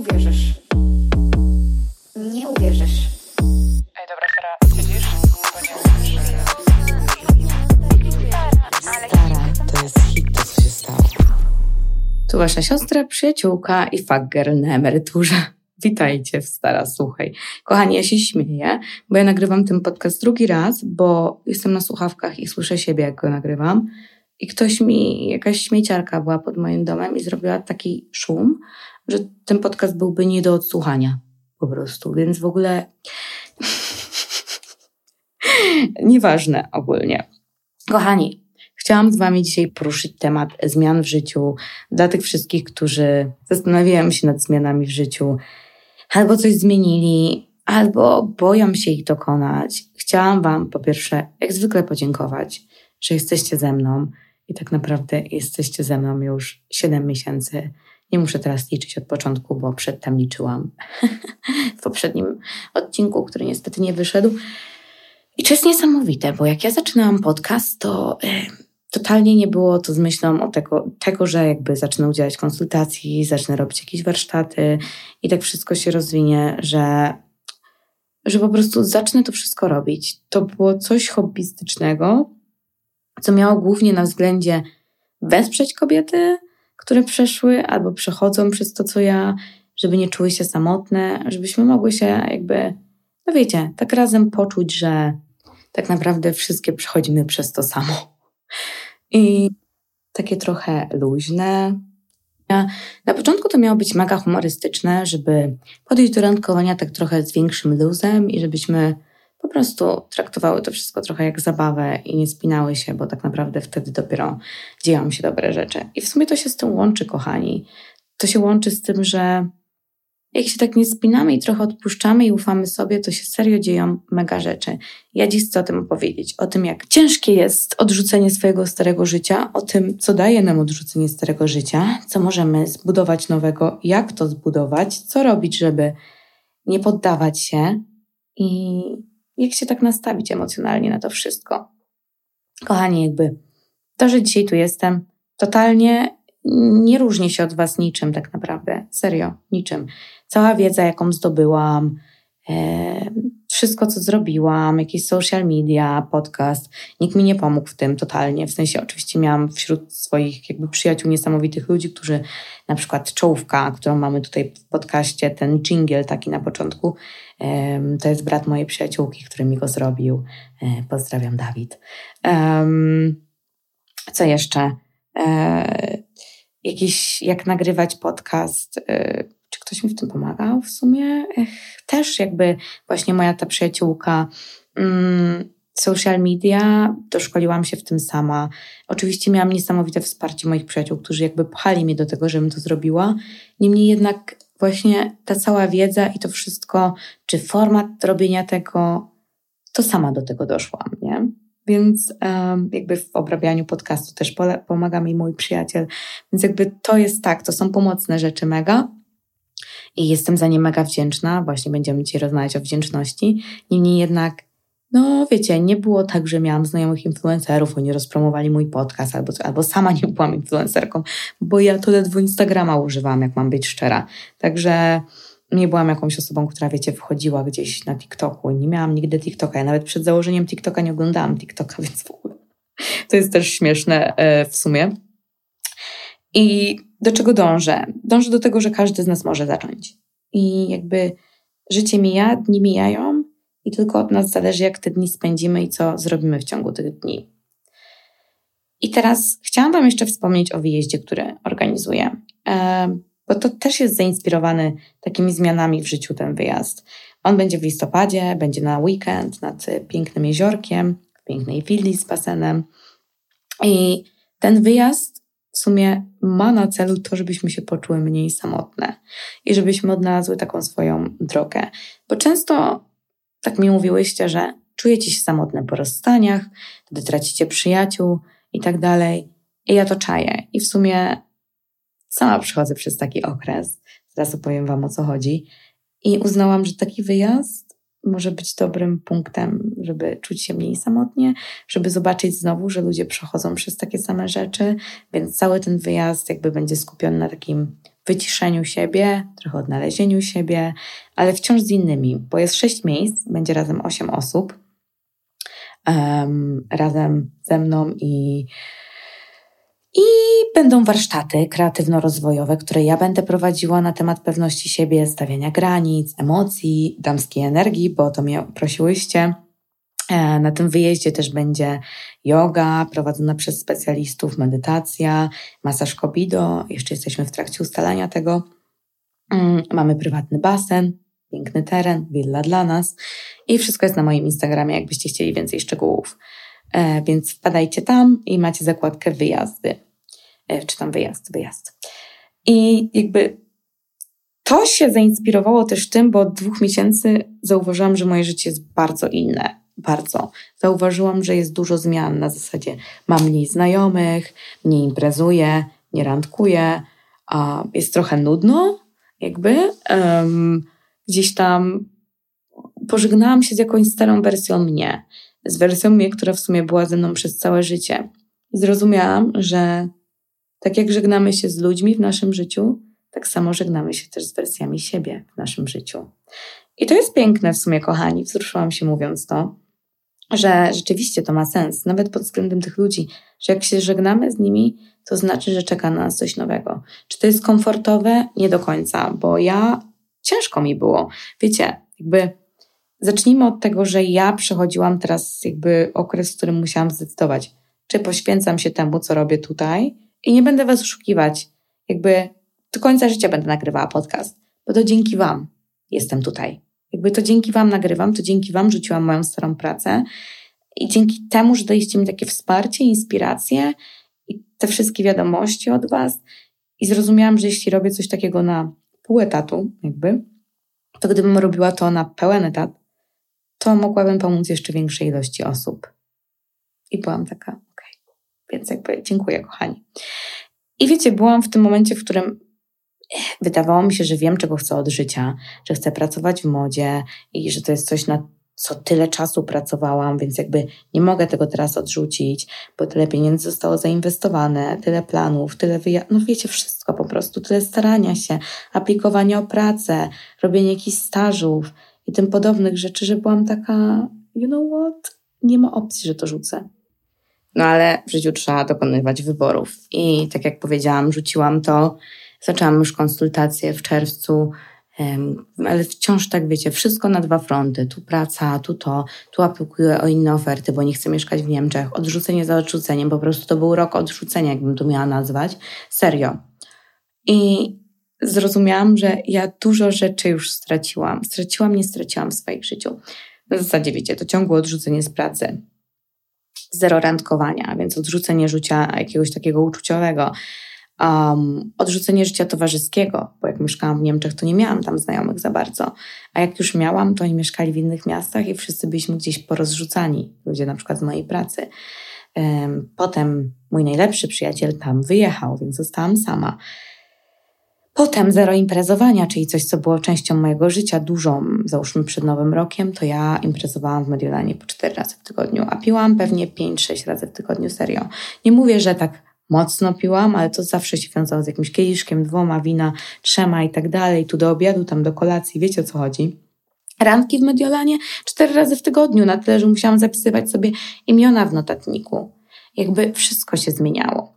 uwierzysz. Nie uwierzysz. Ej, dobra, Sara, nie Stara, to jest hit, to co się stało. Tu wasza siostra, przyjaciółka i fagger na emeryturze. Witajcie w Stara Słuchaj. Kochani, ja się śmieję, bo ja nagrywam ten podcast drugi raz, bo jestem na słuchawkach i słyszę siebie, jak go nagrywam. I ktoś mi, jakaś śmieciarka była pod moim domem i zrobiła taki szum, że ten podcast byłby nie do odsłuchania po prostu. Więc w ogóle nieważne ogólnie. Kochani, chciałam z Wami dzisiaj poruszyć temat zmian w życiu dla tych wszystkich, którzy zastanawiają się nad zmianami w życiu, albo coś zmienili, albo boją się ich dokonać. Chciałam Wam po pierwsze, jak zwykle, podziękować, że jesteście ze mną i tak naprawdę jesteście ze mną już 7 miesięcy. Nie muszę teraz liczyć od początku, bo przedtem liczyłam w poprzednim odcinku, który niestety nie wyszedł. I to jest niesamowite, bo jak ja zaczynałam podcast, to e, totalnie nie było to z myślą o tego, tego, że jakby zacznę udzielać konsultacji, zacznę robić jakieś warsztaty i tak wszystko się rozwinie, że, że po prostu zacznę to wszystko robić. To było coś hobbystycznego, co miało głównie na względzie wesprzeć kobiety, które przeszły albo przechodzą przez to, co ja, żeby nie czuły się samotne, żebyśmy mogły się jakby, no wiecie, tak razem poczuć, że tak naprawdę wszystkie przechodzimy przez to samo. I takie trochę luźne. Na początku to miało być mega humorystyczne, żeby podejść do randkowania tak trochę z większym luzem i żebyśmy po prostu traktowały to wszystko trochę jak zabawę i nie spinały się, bo tak naprawdę wtedy dopiero dzieją się dobre rzeczy. I w sumie to się z tym łączy, kochani. To się łączy z tym, że jak się tak nie spinamy i trochę odpuszczamy i ufamy sobie, to się serio dzieją mega rzeczy. Ja dziś chcę o tym opowiedzieć. O tym, jak ciężkie jest odrzucenie swojego starego życia, o tym, co daje nam odrzucenie starego życia, co możemy zbudować nowego, jak to zbudować, co robić, żeby nie poddawać się i jak się tak nastawić emocjonalnie na to wszystko. Kochani, jakby to, że dzisiaj tu jestem, totalnie nie różni się od Was niczym, tak naprawdę. Serio, niczym. Cała wiedza, jaką zdobyłam, wszystko, co zrobiłam, jakieś social media, podcast, nikt mi nie pomógł w tym totalnie. W sensie, oczywiście miałam wśród swoich jakby przyjaciół niesamowitych ludzi, którzy na przykład czołówka, którą mamy tutaj w podcaście, ten jingle taki na początku, e, to jest brat mojej przyjaciółki, który mi go zrobił. E, pozdrawiam, Dawid. co jeszcze? jakiś, jak nagrywać podcast. Ktoś mi w tym pomagał w sumie? Też jakby właśnie moja ta przyjaciółka. Mm, social media, doszkoliłam się w tym sama. Oczywiście miałam niesamowite wsparcie moich przyjaciół, którzy jakby pchali mnie do tego, żebym to zrobiła. Niemniej jednak właśnie ta cała wiedza i to wszystko, czy format robienia tego, to sama do tego doszłam, nie? Więc um, jakby w obrabianiu podcastu też pomaga mi mój przyjaciel. Więc jakby to jest tak, to są pomocne rzeczy mega. I jestem za nie mega wdzięczna. Właśnie będziemy dzisiaj rozmawiać o wdzięczności. Niemniej jednak, no wiecie, nie było tak, że miałam znajomych influencerów, oni rozpromowali mój podcast, albo, albo sama nie byłam influencerką, bo ja to ledwo Instagrama używałam, jak mam być szczera. Także nie byłam jakąś osobą, która, wiecie, wchodziła gdzieś na TikToku. Nie miałam nigdy TikToka. Ja nawet przed założeniem TikToka nie oglądałam TikToka, więc w ogóle to jest też śmieszne e, w sumie. I do czego dążę? Dążę do tego, że każdy z nas może zacząć. I jakby życie mija, dni mijają i tylko od nas zależy, jak te dni spędzimy i co zrobimy w ciągu tych dni. I teraz chciałam Wam jeszcze wspomnieć o wyjeździe, który organizuję. E, bo to też jest zainspirowany takimi zmianami w życiu ten wyjazd. On będzie w listopadzie, będzie na weekend nad pięknym jeziorkiem, w pięknej willi z basenem. I ten wyjazd sumie ma na celu to, żebyśmy się poczuły mniej samotne i żebyśmy odnalazły taką swoją drogę. Bo często tak mi mówiłyście, że czujecie się samotne po rozstaniach, wtedy tracicie przyjaciół i tak dalej. I ja to czaję. I w sumie Sama przechodzę przez taki okres. Zaraz opowiem Wam o co chodzi. I uznałam, że taki wyjazd może być dobrym punktem, żeby czuć się mniej samotnie, żeby zobaczyć znowu, że ludzie przechodzą przez takie same rzeczy, więc cały ten wyjazd jakby będzie skupiony na takim wyciszeniu siebie, trochę odnalezieniu siebie, ale wciąż z innymi, bo jest sześć miejsc, będzie razem osiem osób, um, razem ze mną i i będą warsztaty kreatywno-rozwojowe, które ja będę prowadziła na temat pewności siebie, stawiania granic, emocji, damskiej energii, bo to mnie prosiłyście. E, na tym wyjeździe też będzie yoga prowadzona przez specjalistów, medytacja, masaż kobido. Jeszcze jesteśmy w trakcie ustalania tego. Mm, mamy prywatny basen, piękny teren, willa dla nas i wszystko jest na moim Instagramie, jakbyście chcieli więcej szczegółów. E, więc wpadajcie tam i macie zakładkę wyjazdy. E, czy tam wyjazd, wyjazd. I jakby to się zainspirowało też tym, bo od dwóch miesięcy zauważyłam, że moje życie jest bardzo inne. Bardzo. Zauważyłam, że jest dużo zmian na zasadzie mam mniej znajomych, mniej imprezuję, nie randkuję, a jest trochę nudno, jakby. Um, gdzieś tam pożegnałam się z jakąś starą wersją mnie z wersją mnie, która w sumie była ze mną przez całe życie. I zrozumiałam, że tak jak żegnamy się z ludźmi w naszym życiu, tak samo żegnamy się też z wersjami siebie w naszym życiu. I to jest piękne w sumie, kochani, wzruszyłam się mówiąc to, że rzeczywiście to ma sens, nawet pod względem tych ludzi, że jak się żegnamy z nimi, to znaczy, że czeka na nas coś nowego. Czy to jest komfortowe? Nie do końca, bo ja ciężko mi było. Wiecie, jakby Zacznijmy od tego, że ja przechodziłam teraz jakby okres, w którym musiałam zdecydować, czy poświęcam się temu, co robię tutaj i nie będę was oszukiwać. Jakby do końca życia będę nagrywała podcast, bo to dzięki wam jestem tutaj. Jakby to dzięki wam nagrywam, to dzięki wam rzuciłam moją starą pracę i dzięki temu, że daliście mi takie wsparcie, inspiracje i te wszystkie wiadomości od was i zrozumiałam, że jeśli robię coś takiego na pół etatu jakby, to gdybym robiła to na pełen etat, to mogłabym pomóc jeszcze większej ilości osób. I byłam taka, okej. Okay. Więc jakby dziękuję, kochani. I wiecie, byłam w tym momencie, w którym wydawało mi się, że wiem, czego chcę od życia, że chcę pracować w modzie i że to jest coś, na co tyle czasu pracowałam, więc jakby nie mogę tego teraz odrzucić, bo tyle pieniędzy zostało zainwestowane, tyle planów, tyle wyjazdów, no wiecie, wszystko po prostu, tyle starania się, aplikowania o pracę, robienie jakichś stażów, i tym podobnych rzeczy, że byłam taka, you know what, nie ma opcji, że to rzucę. No ale w życiu trzeba dokonywać wyborów. I tak jak powiedziałam, rzuciłam to, zaczęłam już konsultacje w czerwcu, ale wciąż tak wiecie, wszystko na dwa fronty. Tu praca, tu to, tu aplikuję o inne oferty, bo nie chcę mieszkać w Niemczech. Odrzucenie za odrzuceniem, po prostu to był rok odrzucenia, jakbym to miała nazwać. Serio. I zrozumiałam, że ja dużo rzeczy już straciłam. Straciłam, nie straciłam w swoim życiu. Na zasadzie, wiecie, to ciągłe odrzucenie z pracy. Zero randkowania, więc odrzucenie życia jakiegoś takiego uczuciowego. Um, odrzucenie życia towarzyskiego, bo jak mieszkałam w Niemczech, to nie miałam tam znajomych za bardzo. A jak już miałam, to oni mieszkali w innych miastach i wszyscy byliśmy gdzieś porozrzucani. Ludzie na przykład z mojej pracy. Um, potem mój najlepszy przyjaciel tam wyjechał, więc zostałam sama. Potem zero imprezowania, czyli coś, co było częścią mojego życia, dużą, załóżmy przed Nowym Rokiem, to ja imprezowałam w Mediolanie po cztery razy w tygodniu, a piłam pewnie pięć, sześć razy w tygodniu serio. Nie mówię, że tak mocno piłam, ale to zawsze się wiązało z jakimś kieliszkiem, dwoma, wina, trzema i tak dalej, tu do obiadu, tam do kolacji, wiecie o co chodzi. Randki w Mediolanie cztery razy w tygodniu, na tyle, że musiałam zapisywać sobie imiona w notatniku. Jakby wszystko się zmieniało.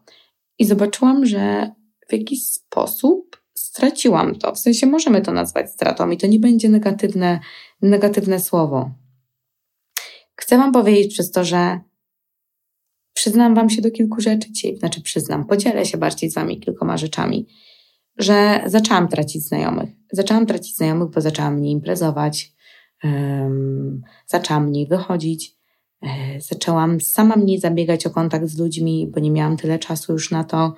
I zobaczyłam, że w jakiś sposób straciłam to. W sensie możemy to nazwać stratą i to nie będzie negatywne, negatywne słowo. Chcę Wam powiedzieć przez to, że przyznam Wam się do kilku rzeczy znaczy przyznam, podzielę się bardziej z Wami kilkoma rzeczami, że zaczęłam tracić znajomych. Zaczęłam tracić znajomych, bo zaczęłam mniej imprezować, um, zaczęłam mniej wychodzić, e, zaczęłam sama mniej zabiegać o kontakt z ludźmi, bo nie miałam tyle czasu już na to.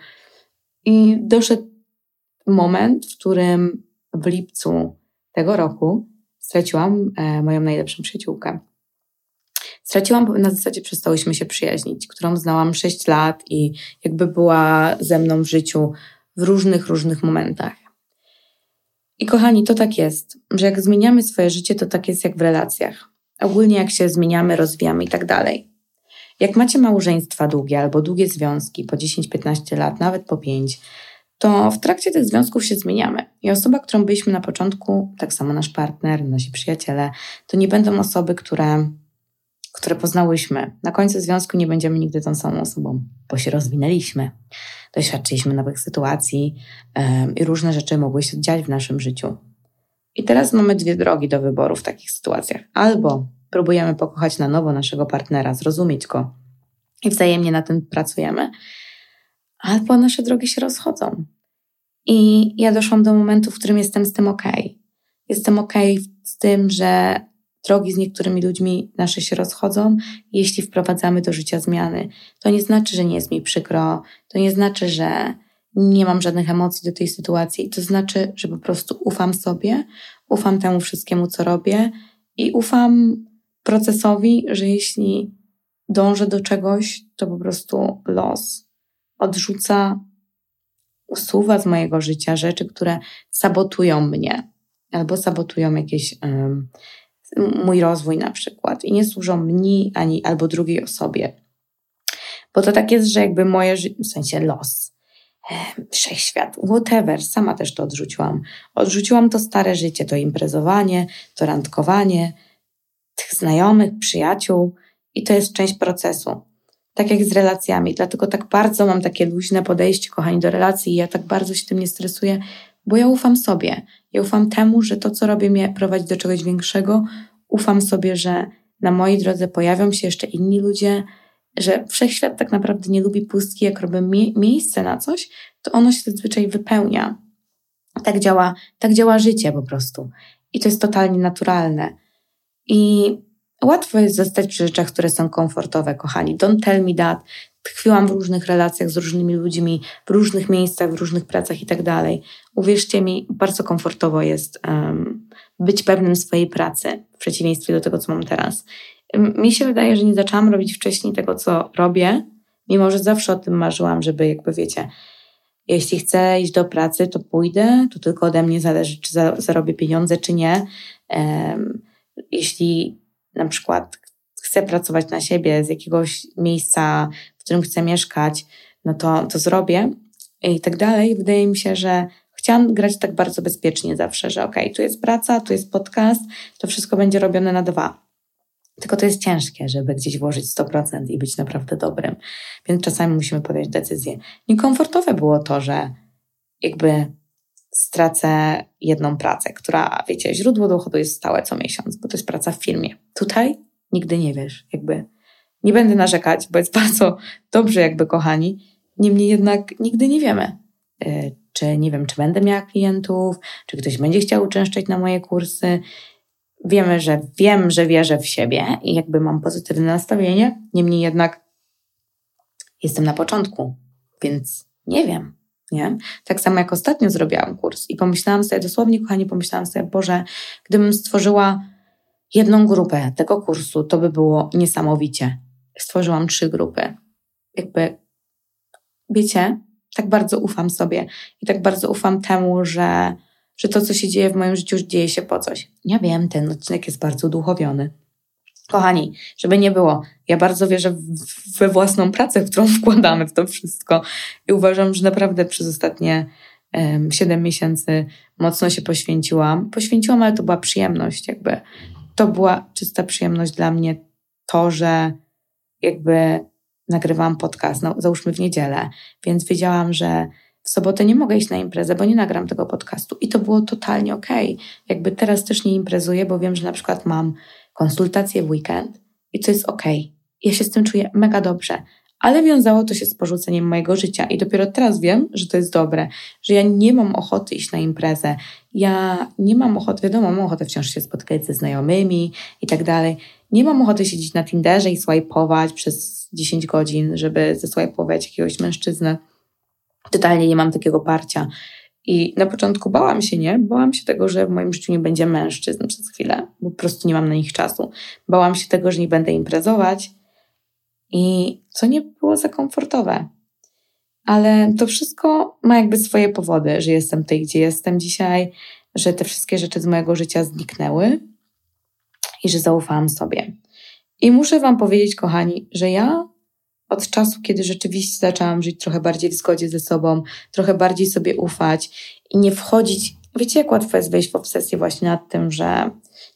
I doszedł moment, w którym w lipcu tego roku straciłam e, moją najlepszą przyjaciółkę. Straciłam, na zasadzie przestałyśmy się przyjaźnić, którą znałam 6 lat i jakby była ze mną w życiu w różnych, różnych momentach. I kochani, to tak jest, że jak zmieniamy swoje życie, to tak jest jak w relacjach. Ogólnie jak się zmieniamy, rozwijamy i tak dalej. Jak macie małżeństwa długie albo długie związki po 10-15 lat, nawet po 5, to w trakcie tych związków się zmieniamy. I osoba, którą byliśmy na początku, tak samo nasz partner, nasi przyjaciele, to nie będą osoby, które, które poznałyśmy. Na końcu związku nie będziemy nigdy tą samą osobą, bo się rozwinęliśmy, doświadczyliśmy nowych sytuacji um, i różne rzeczy mogły się dziać w naszym życiu. I teraz mamy dwie drogi do wyboru w takich sytuacjach. Albo próbujemy pokochać na nowo naszego partnera, zrozumieć go i wzajemnie na tym pracujemy, albo nasze drogi się rozchodzą. I ja doszłam do momentu, w którym jestem z tym ok. Jestem ok z tym, że drogi z niektórymi ludźmi nasze się rozchodzą, jeśli wprowadzamy do życia zmiany. To nie znaczy, że nie jest mi przykro, to nie znaczy, że nie mam żadnych emocji do tej sytuacji. To znaczy, że po prostu ufam sobie, ufam temu wszystkiemu, co robię i ufam procesowi, że jeśli dążę do czegoś, to po prostu los odrzuca, usuwa z mojego życia rzeczy, które sabotują mnie albo sabotują jakieś um, mój rozwój na przykład i nie służą mnie ani albo drugiej osobie. Bo to tak jest, że jakby moje życie, w sensie los, wszechświat, whatever, sama też to odrzuciłam. Odrzuciłam to stare życie, to imprezowanie, to randkowanie, tych znajomych, przyjaciół i to jest część procesu. Tak jak z relacjami, dlatego tak bardzo mam takie luźne podejście, kochani, do relacji i ja tak bardzo się tym nie stresuję, bo ja ufam sobie. Ja ufam temu, że to, co robię, mnie prowadzi do czegoś większego. Ufam sobie, że na mojej drodze pojawią się jeszcze inni ludzie, że wszechświat tak naprawdę nie lubi pustki, jak robię mie miejsce na coś, to ono się zazwyczaj wypełnia. Tak działa, tak działa życie po prostu. I to jest totalnie naturalne. I łatwo jest zostać przy rzeczach, które są komfortowe, kochani. Don't tell me that. Tkwiłam w różnych relacjach z różnymi ludźmi, w różnych miejscach, w różnych pracach i tak dalej. Uwierzcie mi, bardzo komfortowo jest um, być pewnym swojej pracy, w przeciwieństwie do tego, co mam teraz. Mi się wydaje, że nie zaczęłam robić wcześniej tego, co robię, mimo że zawsze o tym marzyłam, żeby jakby wiecie, jeśli chcę iść do pracy, to pójdę, to tylko ode mnie zależy, czy zarobię pieniądze, czy nie. Jeśli na przykład chcę pracować na siebie z jakiegoś miejsca, w którym chcę mieszkać, no to, to zrobię i tak dalej. Wydaje mi się, że chciałam grać tak bardzo bezpiecznie zawsze, że okej, okay, tu jest praca, tu jest podcast, to wszystko będzie robione na dwa. Tylko to jest ciężkie, żeby gdzieś włożyć 100% i być naprawdę dobrym. Więc czasami musimy podjąć decyzję. Niekomfortowe było to, że jakby stracę jedną pracę, która, wiecie, źródło dochodu jest stałe co miesiąc, bo to jest praca w firmie. Tutaj nigdy nie wiesz, jakby nie będę narzekać, bo jest bardzo dobrze, jakby kochani. Niemniej jednak nigdy nie wiemy, y, czy nie wiem, czy będę miała klientów, czy ktoś będzie chciał uczęszczać na moje kursy wiemy, że wiem, że wierzę w siebie i jakby mam pozytywne nastawienie, niemniej jednak jestem na początku, więc nie wiem. Nie? Tak samo jak ostatnio zrobiłam kurs i pomyślałam sobie, dosłownie, kochani, pomyślałam sobie, Boże, gdybym stworzyła jedną grupę tego kursu, to by było niesamowicie. Stworzyłam trzy grupy. Jakby, wiecie, tak bardzo ufam sobie i tak bardzo ufam temu, że że to, co się dzieje w moim życiu, dzieje się po coś. Ja wiem, ten odcinek jest bardzo uduchowiony. Kochani, żeby nie było, ja bardzo wierzę we własną pracę, którą wkładamy w to wszystko i uważam, że naprawdę przez ostatnie um, 7 miesięcy mocno się poświęciłam. Poświęciłam, ale to była przyjemność, jakby. To była czysta przyjemność dla mnie to, że jakby nagrywałam podcast, no, załóżmy w niedzielę, więc wiedziałam, że w sobotę nie mogę iść na imprezę, bo nie nagram tego podcastu. I to było totalnie okej. Okay. Jakby teraz też nie imprezuję, bo wiem, że na przykład mam konsultację w weekend i to jest. Okay. Ja się z tym czuję mega dobrze. Ale wiązało to się z porzuceniem mojego życia i dopiero teraz wiem, że to jest dobre, że ja nie mam ochoty iść na imprezę. Ja nie mam ochoty, wiadomo, mam ochotę wciąż się spotkać ze znajomymi i tak dalej. Nie mam ochoty siedzieć na Tinderze i swajpować przez 10 godzin, żeby zeswajpować jakiegoś mężczyznę totalnie nie mam takiego parcia. I na początku bałam się, nie? Bałam się tego, że w moim życiu nie będzie mężczyzn przez chwilę, bo po prostu nie mam na nich czasu. Bałam się tego, że nie będę imprezować i co nie było za komfortowe. Ale to wszystko ma jakby swoje powody, że jestem tutaj, gdzie jestem dzisiaj, że te wszystkie rzeczy z mojego życia zniknęły i że zaufałam sobie. I muszę Wam powiedzieć, kochani, że ja od czasu, kiedy rzeczywiście zaczęłam żyć trochę bardziej w zgodzie ze sobą, trochę bardziej sobie ufać i nie wchodzić. Wiecie, jak łatwo jest wejść w obsesję właśnie nad tym, że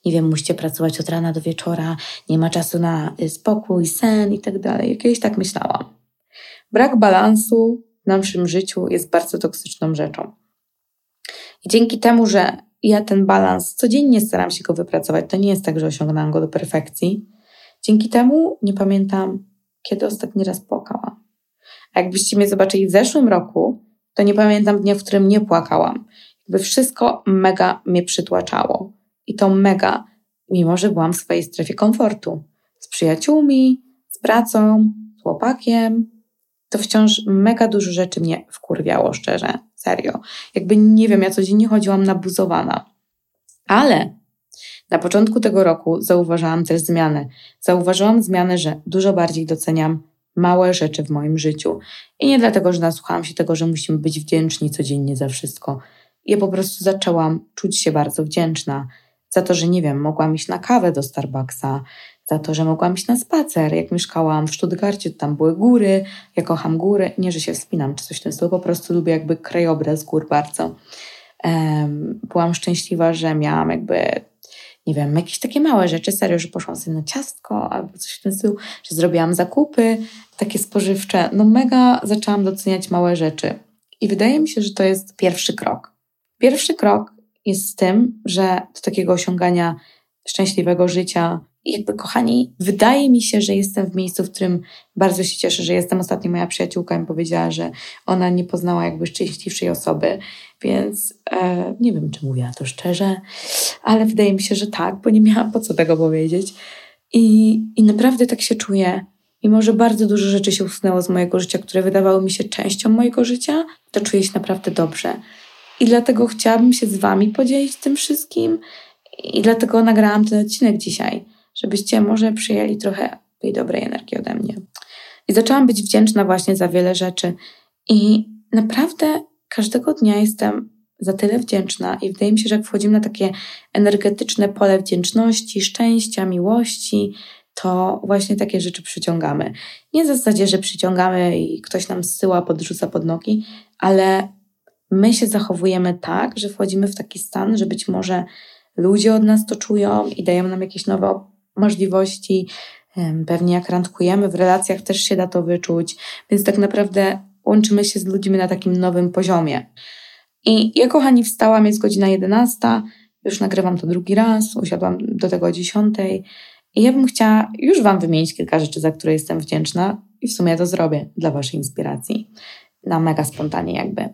nie wiem, musicie pracować od rana do wieczora, nie ma czasu na y, spokój, sen i tak dalej. Jakieś tak myślałam. Brak balansu w naszym życiu jest bardzo toksyczną rzeczą. I dzięki temu, że ja ten balans codziennie staram się go wypracować, to nie jest tak, że osiągnęłam go do perfekcji. Dzięki temu nie pamiętam, kiedy ostatni raz płakałam. A jakbyście mnie zobaczyli w zeszłym roku, to nie pamiętam dnia, w którym nie płakałam. Jakby wszystko mega mnie przytłaczało. I to mega, mimo że byłam w swojej strefie komfortu. Z przyjaciółmi, z pracą, z chłopakiem. To wciąż mega dużo rzeczy mnie wkurwiało, szczerze. Serio. Jakby nie wiem, ja codziennie chodziłam nabuzowana. Ale na początku tego roku zauważyłam też zmianę. Zauważyłam zmianę, że dużo bardziej doceniam małe rzeczy w moim życiu. I nie dlatego, że nasłuchałam się tego, że musimy być wdzięczni codziennie za wszystko. Ja po prostu zaczęłam czuć się bardzo wdzięczna za to, że nie wiem, mogłam iść na kawę do Starbucksa, za to, że mogłam iść na spacer. Jak mieszkałam w Stuttgarcie, tam były góry, ja kocham góry. Nie, że się wspinam czy coś w tym stylu, po prostu lubię jakby krajobraz gór bardzo. Um, byłam szczęśliwa, że miałam jakby nie wiem, jakieś takie małe rzeczy, serio, że poszłam sobie na ciastko albo coś w tym stylu, że zrobiłam zakupy takie spożywcze. No mega zaczęłam doceniać małe rzeczy. I wydaje mi się, że to jest pierwszy krok. Pierwszy krok jest z tym, że do takiego osiągania szczęśliwego życia, jakby kochani, wydaje mi się, że jestem w miejscu, w którym bardzo się cieszę, że jestem. Ostatnio moja przyjaciółka mi powiedziała, że ona nie poznała jakby szczęśliwszej osoby, więc e, nie wiem, czy mówiła to szczerze, ale wydaje mi się, że tak, bo nie miałam po co tego powiedzieć. I, i naprawdę tak się czuję. Mimo, że bardzo dużo rzeczy się usunęło z mojego życia, które wydawały mi się częścią mojego życia, to czuję się naprawdę dobrze. I dlatego chciałabym się z Wami podzielić tym wszystkim. I dlatego nagrałam ten odcinek dzisiaj, żebyście może przyjęli trochę tej dobrej energii ode mnie. I zaczęłam być wdzięczna właśnie za wiele rzeczy. I naprawdę każdego dnia jestem za tyle wdzięczna i wydaje mi się, że jak wchodzimy na takie energetyczne pole wdzięczności, szczęścia, miłości, to właśnie takie rzeczy przyciągamy. Nie w zasadzie, że przyciągamy i ktoś nam zsyła, podrzuca pod nogi, ale my się zachowujemy tak, że wchodzimy w taki stan, że być może ludzie od nas to czują i dają nam jakieś nowe możliwości. Pewnie jak randkujemy w relacjach też się da to wyczuć, więc tak naprawdę łączymy się z ludźmi na takim nowym poziomie. I ja, kochani, wstałam, jest godzina 11, już nagrywam to drugi raz, usiadłam do tego o 10. I ja bym chciała już Wam wymienić kilka rzeczy, za które jestem wdzięczna, i w sumie to zrobię dla Waszej inspiracji. Na mega spontanie, jakby.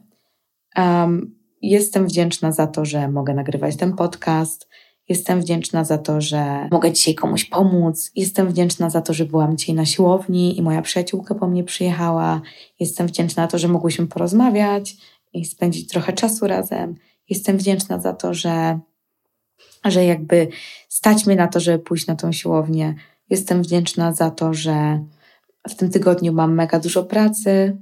Um, jestem wdzięczna za to, że mogę nagrywać ten podcast. Jestem wdzięczna za to, że mogę dzisiaj komuś pomóc. Jestem wdzięczna za to, że byłam dzisiaj na siłowni i moja przyjaciółka po mnie przyjechała. Jestem wdzięczna za to, że mogłyśmy porozmawiać i spędzić trochę czasu razem. Jestem wdzięczna za to, że, że jakby stać mnie na to, żeby pójść na tą siłownię. Jestem wdzięczna za to, że w tym tygodniu mam mega dużo pracy.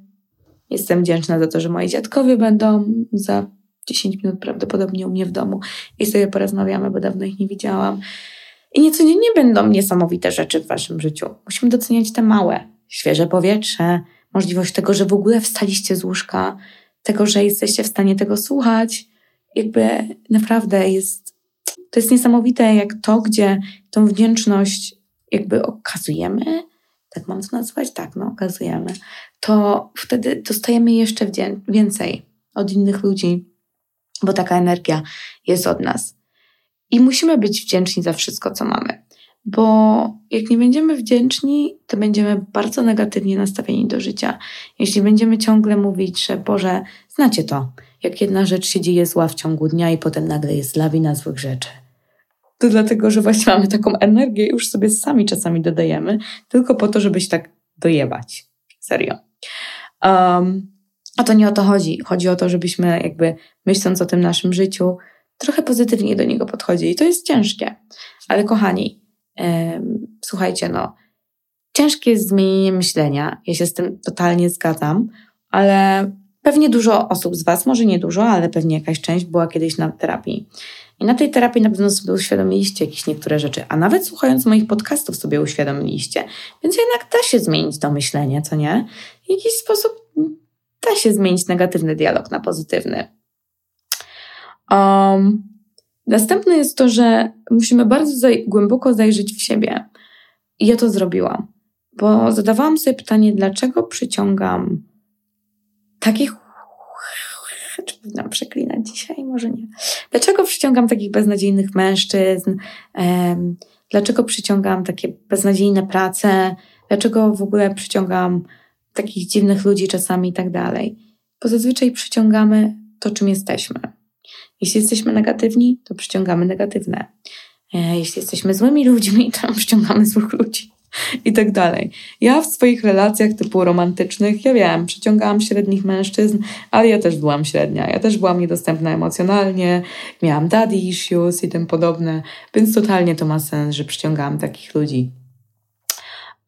Jestem wdzięczna za to, że moi dziadkowie będą za 10 minut prawdopodobnie u mnie w domu i sobie porozmawiamy, bo dawno ich nie widziałam. I nieco nie, będą niesamowite rzeczy w waszym życiu. Musimy doceniać te małe. Świeże powietrze, możliwość tego, że w ogóle wstaliście z łóżka, tego, że jesteście w stanie tego słuchać. Jakby naprawdę jest, to jest niesamowite, jak to, gdzie tą wdzięczność jakby okazujemy, tak mam to nazwać? Tak, no, okazujemy, to wtedy dostajemy jeszcze więcej od innych ludzi, bo taka energia jest od nas. I musimy być wdzięczni za wszystko, co mamy. Bo jak nie będziemy wdzięczni, to będziemy bardzo negatywnie nastawieni do życia. Jeśli będziemy ciągle mówić, że Boże, znacie to, jak jedna rzecz się dzieje zła w ciągu dnia i potem nagle jest lawina złych rzeczy. To dlatego, że właśnie mamy taką energię, już sobie sami czasami dodajemy, tylko po to, żeby się tak dojebać. Serio. Um, a to nie o to chodzi. Chodzi o to, żebyśmy jakby myśląc o tym naszym życiu, trochę pozytywniej do niego podchodzili. I to jest ciężkie. Ale kochani, yy, słuchajcie, no, ciężkie jest zmienienie myślenia. Ja się z tym totalnie zgadzam, ale pewnie dużo osób z Was, może nie dużo, ale pewnie jakaś część była kiedyś na terapii. I na tej terapii na pewno sobie uświadomiliście jakieś niektóre rzeczy, a nawet słuchając moich podcastów sobie uświadomiliście. Więc jednak da się zmienić to myślenie, co nie? W jakiś sposób da się zmienić negatywny dialog na pozytywny. Um, następne jest to, że musimy bardzo zaj- głęboko zajrzeć w siebie. I ja to zrobiłam, bo zadawałam sobie pytanie, dlaczego przyciągam takich czy powinnam przeklinać dzisiaj? Może nie. Dlaczego przyciągam takich beznadziejnych mężczyzn? Um, dlaczego przyciągam takie beznadziejne prace? Dlaczego w ogóle przyciągam takich dziwnych ludzi czasami i tak dalej? Bo zazwyczaj przyciągamy to, czym jesteśmy. Jeśli jesteśmy negatywni, to przyciągamy negatywne. E, jeśli jesteśmy złymi ludźmi, to przyciągamy złych ludzi i tak dalej. Ja w swoich relacjach typu romantycznych, ja wiem, przyciągałam średnich mężczyzn, ale ja też byłam średnia. Ja też byłam niedostępna emocjonalnie, miałam daddy issues i tym podobne, więc totalnie to ma sens, że przyciągałam takich ludzi.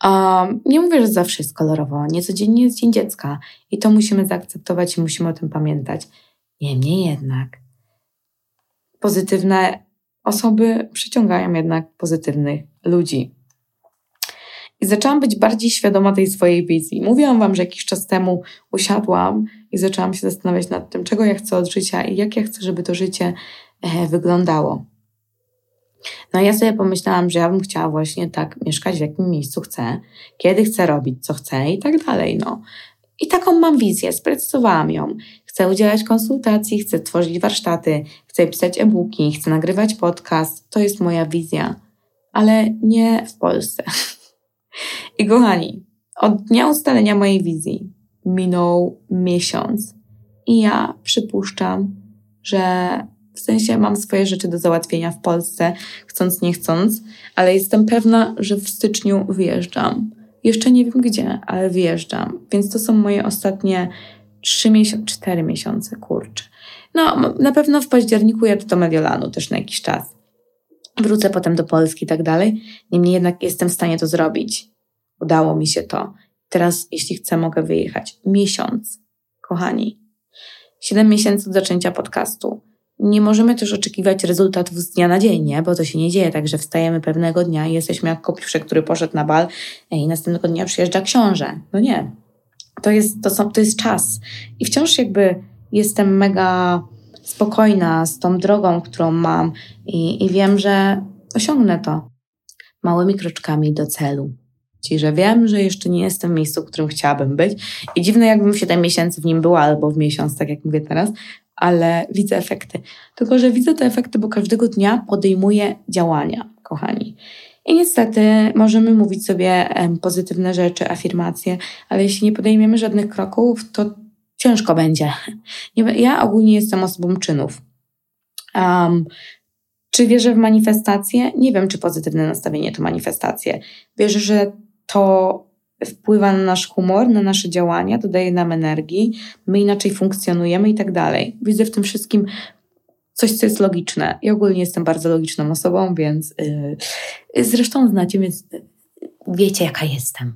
Um, nie mówię, że zawsze jest kolorowo, nie codziennie jest Dzień Dziecka i to musimy zaakceptować i musimy o tym pamiętać. Niemniej jednak pozytywne osoby przyciągają jednak pozytywnych ludzi. I zaczęłam być bardziej świadoma tej swojej wizji. Mówiłam Wam, że jakiś czas temu usiadłam i zaczęłam się zastanawiać nad tym, czego ja chcę od życia i jak ja chcę, żeby to życie e, wyglądało. No ja sobie pomyślałam, że ja bym chciała właśnie tak mieszkać, w jakim miejscu chcę, kiedy chcę robić, co chcę i tak dalej. No. I taką mam wizję, sprecyzowałam ją. Chcę udzielać konsultacji, chcę tworzyć warsztaty, chcę pisać e-booki, chcę nagrywać podcast. To jest moja wizja, ale nie w Polsce. I kochani, od dnia ustalenia mojej wizji minął miesiąc i ja przypuszczam, że w sensie mam swoje rzeczy do załatwienia w Polsce, chcąc nie chcąc, ale jestem pewna, że w styczniu wyjeżdżam. Jeszcze nie wiem gdzie, ale wyjeżdżam. Więc to są moje ostatnie trzy miesiące, cztery miesiące, kurczę. No, na pewno w październiku jadę do Mediolanu też na jakiś czas. Wrócę potem do Polski i tak dalej. Niemniej jednak jestem w stanie to zrobić. Udało mi się to. Teraz, jeśli chcę, mogę wyjechać. Miesiąc, kochani. Siedem miesięcy od zaczęcia podcastu. Nie możemy też oczekiwać rezultatów z dnia na dzień, nie? bo to się nie dzieje tak, że wstajemy pewnego dnia i jesteśmy jak kopiuszek, który poszedł na bal i następnego dnia przyjeżdża książę. No nie. To jest, to, są, to jest czas. I wciąż jakby jestem mega spokojna z tą drogą, którą mam i, i wiem, że osiągnę to małymi kroczkami do celu. Czyli, że wiem, że jeszcze nie jestem w miejscu, w którym chciałabym być. I dziwne, jakbym 7 miesięcy w nim była, albo w miesiąc, tak jak mówię teraz, ale widzę efekty. Tylko, że widzę te efekty, bo każdego dnia podejmuję działania, kochani. I niestety możemy mówić sobie pozytywne rzeczy, afirmacje, ale jeśli nie podejmiemy żadnych kroków, to ciężko będzie. Ja ogólnie jestem osobą czynów. Um, czy wierzę w manifestacje? Nie wiem, czy pozytywne nastawienie to manifestacje. Wierzę, że to wpływa na nasz humor, na nasze działania, dodaje nam energii, my inaczej funkcjonujemy i tak dalej. Widzę w tym wszystkim coś, co jest logiczne. Ja ogólnie jestem bardzo logiczną osobą, więc yy, zresztą znacie, więc wiecie, jaka jestem.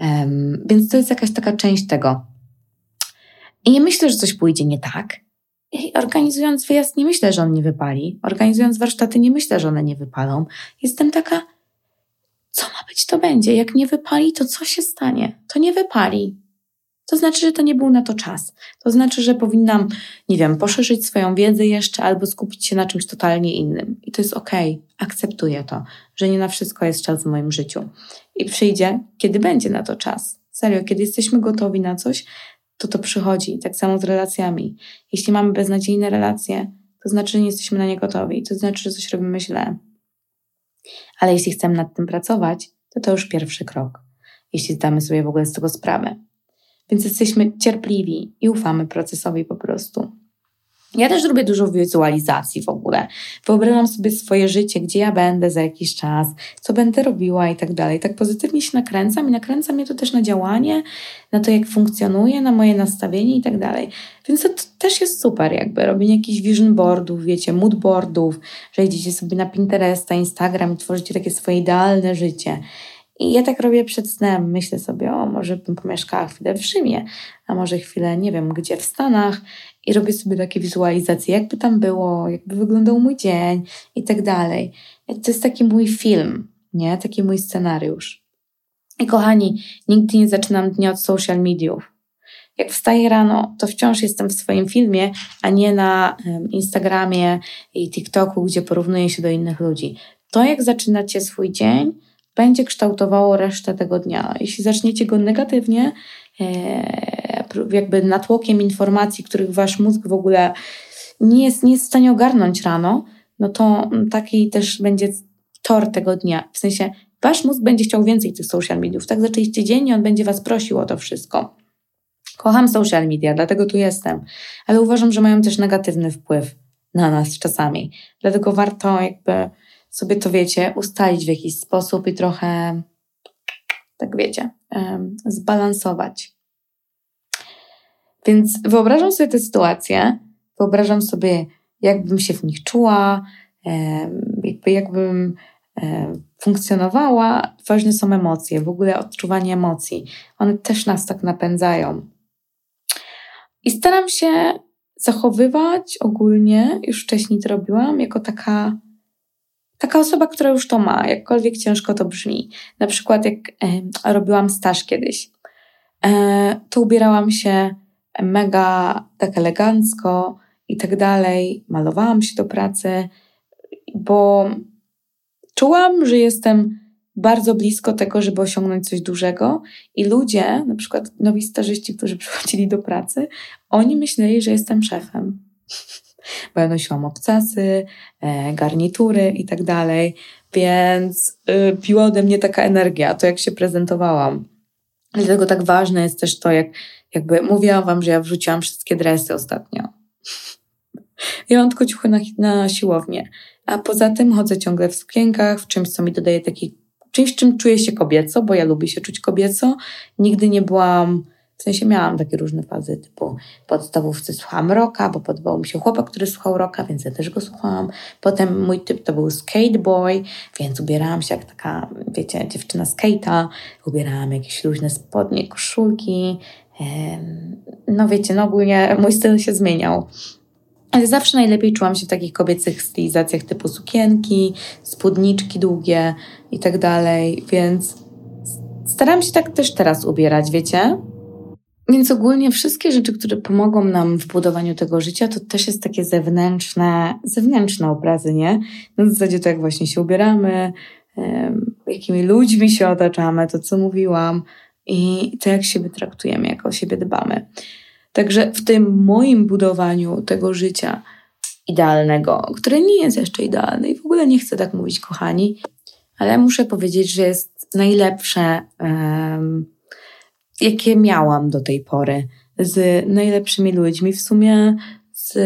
Um, więc to jest jakaś taka część tego. I nie myślę, że coś pójdzie nie tak. I organizując wyjazd, nie myślę, że on nie wypali. Organizując warsztaty, nie myślę, że one nie wypalą. Jestem taka, co ma być, to będzie. Jak nie wypali, to co się stanie? To nie wypali. To znaczy, że to nie był na to czas. To znaczy, że powinnam, nie wiem, poszerzyć swoją wiedzę jeszcze albo skupić się na czymś totalnie innym. I to jest okej, okay. akceptuję to, że nie na wszystko jest czas w moim życiu. I przyjdzie, kiedy będzie na to czas. Serio, kiedy jesteśmy gotowi na coś, to to przychodzi. Tak samo z relacjami. Jeśli mamy beznadziejne relacje, to znaczy, że nie jesteśmy na nie gotowi. To znaczy, że coś robimy źle. Ale jeśli chcemy nad tym pracować, to to już pierwszy krok. Jeśli zdamy sobie w ogóle z tego sprawę. Więc jesteśmy cierpliwi i ufamy procesowi po prostu. Ja też robię dużo wizualizacji w ogóle. Wyobrażam sobie swoje życie, gdzie ja będę za jakiś czas, co będę robiła i tak dalej. Tak pozytywnie się nakręcam i nakręca mnie to też na działanie, na to, jak funkcjonuje, na moje nastawienie i tak dalej. Więc to, też jest super, jakby robienie jakichś vision boardów, wiecie, mood boardów, że idziecie sobie na Pinteresta, Instagram i tworzycie takie swoje idealne życie. I ja tak robię przed snem. Myślę sobie, o, może bym pomieszkała chwilę w Rzymie, a może chwilę, nie wiem, gdzie w Stanach. I robię sobie takie wizualizacje, jakby tam było, jakby wyglądał mój dzień i tak dalej. To jest taki mój film, nie? Taki mój scenariusz. I kochani, nigdy nie zaczynam dnia od social mediów. Jak wstaję rano, to wciąż jestem w swoim filmie, a nie na Instagramie i TikToku, gdzie porównuję się do innych ludzi. To, jak zaczynacie swój dzień, będzie kształtowało resztę tego dnia. Jeśli zaczniecie go negatywnie, jakby natłokiem informacji, których wasz mózg w ogóle nie jest, nie jest w stanie ogarnąć rano, no to taki też będzie tor tego dnia. W sensie, wasz mózg będzie chciał więcej tych social mediów. Tak zaczęliście dzień i on będzie was prosił o to wszystko. Kocham social media, dlatego tu jestem, ale uważam, że mają też negatywny wpływ na nas czasami. Dlatego warto jakby sobie to, wiecie, ustalić w jakiś sposób i trochę, tak wiecie, zbalansować. Więc wyobrażam sobie tę sytuację, wyobrażam sobie, jakbym się w nich czuła, jakby jakbym funkcjonowała. Ważne są emocje, w ogóle odczuwanie emocji. One też nas tak napędzają. I staram się zachowywać ogólnie, już wcześniej to robiłam, jako taka, taka osoba, która już to ma, jakkolwiek ciężko to brzmi. Na przykład, jak e, robiłam staż kiedyś, e, to ubierałam się mega tak elegancko i tak dalej, malowałam się do pracy, bo czułam, że jestem bardzo blisko tego, żeby osiągnąć coś dużego i ludzie, na przykład nowi starzyści, którzy przychodzili do pracy, oni myśleli, że jestem szefem. Bo ja nosiłam obcasy, e, garnitury i tak dalej, więc y, piła ode mnie taka energia, to jak się prezentowałam. Dlatego tak ważne jest też to, jak jakby mówiłam wam, że ja wrzuciłam wszystkie dresy ostatnio. Ja mam tylko ciuchy na, na siłownię, a poza tym chodzę ciągle w sukienkach, w czymś, co mi dodaje taki czymś, czym czuję się kobieco, bo ja lubię się czuć kobieco. Nigdy nie byłam, w sensie miałam takie różne fazy, typu podstawówce słuchałam rocka, bo podobał mi się chłopak, który słuchał rocka, więc ja też go słuchałam. Potem mój typ to był skateboy, więc ubierałam się jak taka, wiecie, dziewczyna skate'a, ubierałam jakieś luźne spodnie, koszulki. No wiecie, no ogólnie mój styl się zmieniał. Ale zawsze najlepiej czułam się w takich kobiecych stylizacjach typu sukienki, spódniczki długie i tak dalej, więc staram się tak też teraz ubierać, wiecie? Więc ogólnie wszystkie rzeczy, które pomogą nam w budowaniu tego życia, to też jest takie zewnętrzne, zewnętrzne obrazy, nie? Na zasadzie to, jak właśnie się ubieramy, jakimi ludźmi się otaczamy, to co mówiłam i to, jak siebie traktujemy, jak o siebie dbamy. Także w tym moim budowaniu tego życia idealnego, które nie jest jeszcze idealne i w ogóle nie chcę tak mówić, kochani, ale muszę powiedzieć, że jest najlepsze, jakie miałam do tej pory, z najlepszymi ludźmi, w sumie z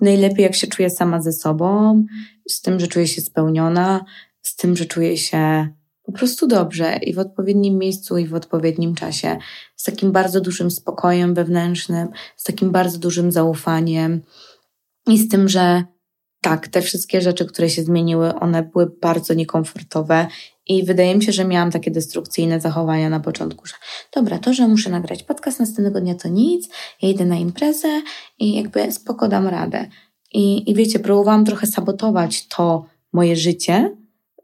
najlepiej, jak się czuję sama ze sobą, z tym, że czuję się spełniona, z tym, że czuję się po prostu dobrze i w odpowiednim miejscu i w odpowiednim czasie, z takim bardzo dużym spokojem wewnętrznym, z takim bardzo dużym zaufaniem i z tym, że tak, te wszystkie rzeczy, które się zmieniły, one były bardzo niekomfortowe i wydaje mi się, że miałam takie destrukcyjne zachowania na początku, że dobra, to, że muszę nagrać podcast następnego dnia to nic, ja idę na imprezę i jakby spoko dam radę. I, i wiecie, próbowałam trochę sabotować to moje życie,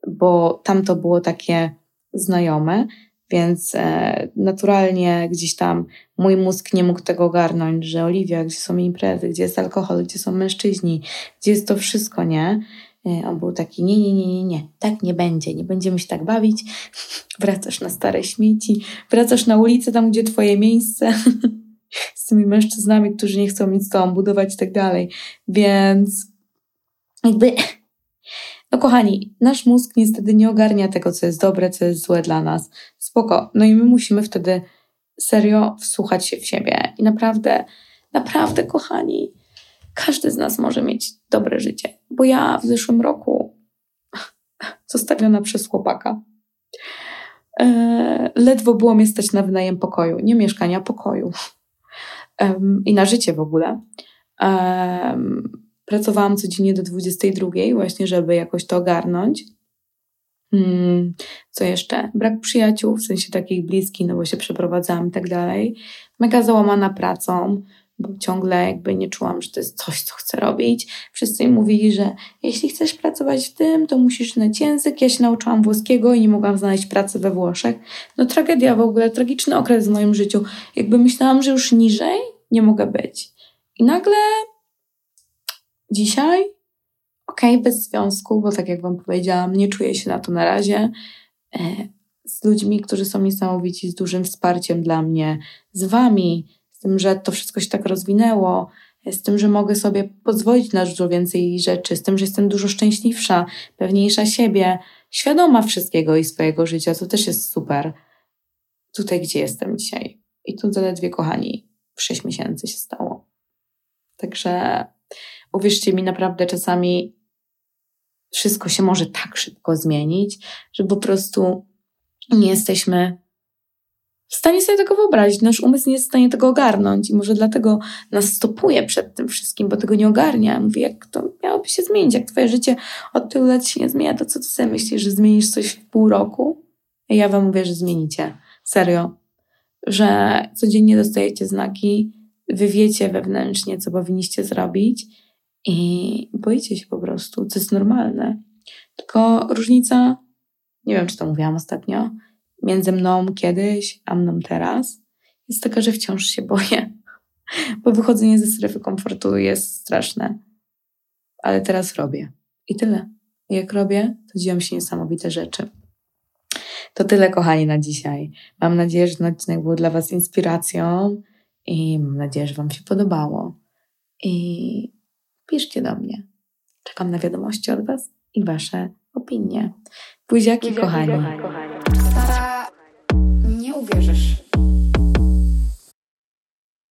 bo tam to było takie znajome, więc e, naturalnie gdzieś tam mój mózg nie mógł tego ogarnąć, że Oliwia, gdzie są imprezy, gdzie jest alkohol, gdzie są mężczyźni, gdzie jest to wszystko, nie? E, on był taki, nie, nie, nie, nie, nie, tak nie będzie, nie będziemy się tak bawić. Wracasz na stare śmieci, wracasz na ulicę, tam gdzie twoje miejsce, z tymi mężczyznami, którzy nie chcą nic z tobą budować i tak dalej. Więc jakby no kochani, nasz mózg niestety nie ogarnia tego, co jest dobre, co jest złe dla nas. Spoko. No i my musimy wtedy serio wsłuchać się w siebie. I naprawdę, naprawdę, kochani, każdy z nas może mieć dobre życie. Bo ja w zeszłym roku zostawiona przez chłopaka. E, ledwo było mnie stać na wynajem pokoju. Nie mieszkania, pokoju. I na życie w ogóle. Pracowałam codziennie do 22, właśnie, żeby jakoś to ogarnąć. Hmm, co jeszcze? Brak przyjaciół, w sensie takich bliskich, no bo się przeprowadzałam i tak dalej. Mega załamana pracą, bo ciągle jakby nie czułam, że to jest coś, co chcę robić. Wszyscy mi mówili, że jeśli chcesz pracować w tym, to musisz znać język. Ja się nauczyłam włoskiego i nie mogłam znaleźć pracy we Włoszech. No tragedia w ogóle, tragiczny okres w moim życiu. Jakby myślałam, że już niżej nie mogę być. I nagle dzisiaj, okej, okay, bez związku, bo tak jak Wam powiedziałam, nie czuję się na to na razie. E, z ludźmi, którzy są niesamowici, z dużym wsparciem dla mnie, z Wami, tym, że to wszystko się tak rozwinęło, z tym, że mogę sobie pozwolić na dużo więcej rzeczy, z tym, że jestem dużo szczęśliwsza, pewniejsza siebie, świadoma wszystkiego i swojego życia, to też jest super. Tutaj, gdzie jestem dzisiaj. I tu zaledwie, kochani, w 6 miesięcy się stało. Także uwierzcie mi, naprawdę czasami wszystko się może tak szybko zmienić, że po prostu nie jesteśmy w stanie sobie tego wyobrazić. Nasz umysł nie jest w stanie tego ogarnąć i może dlatego nas stopuje przed tym wszystkim, bo tego nie ogarnia. Mówi, jak to miałoby się zmienić, jak twoje życie od tylu lat się nie zmienia, to co ty sobie myślisz, że zmienisz coś w pół roku? I ja wam mówię, że zmienicie. Serio. Że codziennie dostajecie znaki, wy wiecie wewnętrznie, co powinniście zrobić i boicie się po prostu, co jest normalne. Tylko różnica, nie wiem, czy to mówiłam ostatnio, między mną kiedyś, a mną teraz, jest taka, że wciąż się boję. Bo wychodzenie ze strefy komfortu jest straszne. Ale teraz robię. I tyle. Jak robię, to dzieją się niesamowite rzeczy. To tyle, kochani, na dzisiaj. Mam nadzieję, że ten odcinek był dla Was inspiracją i mam nadzieję, że Wam się podobało. I piszcie do mnie. Czekam na wiadomości od Was i Wasze opinie. Buziaki, kochani. Nie uwierzysz.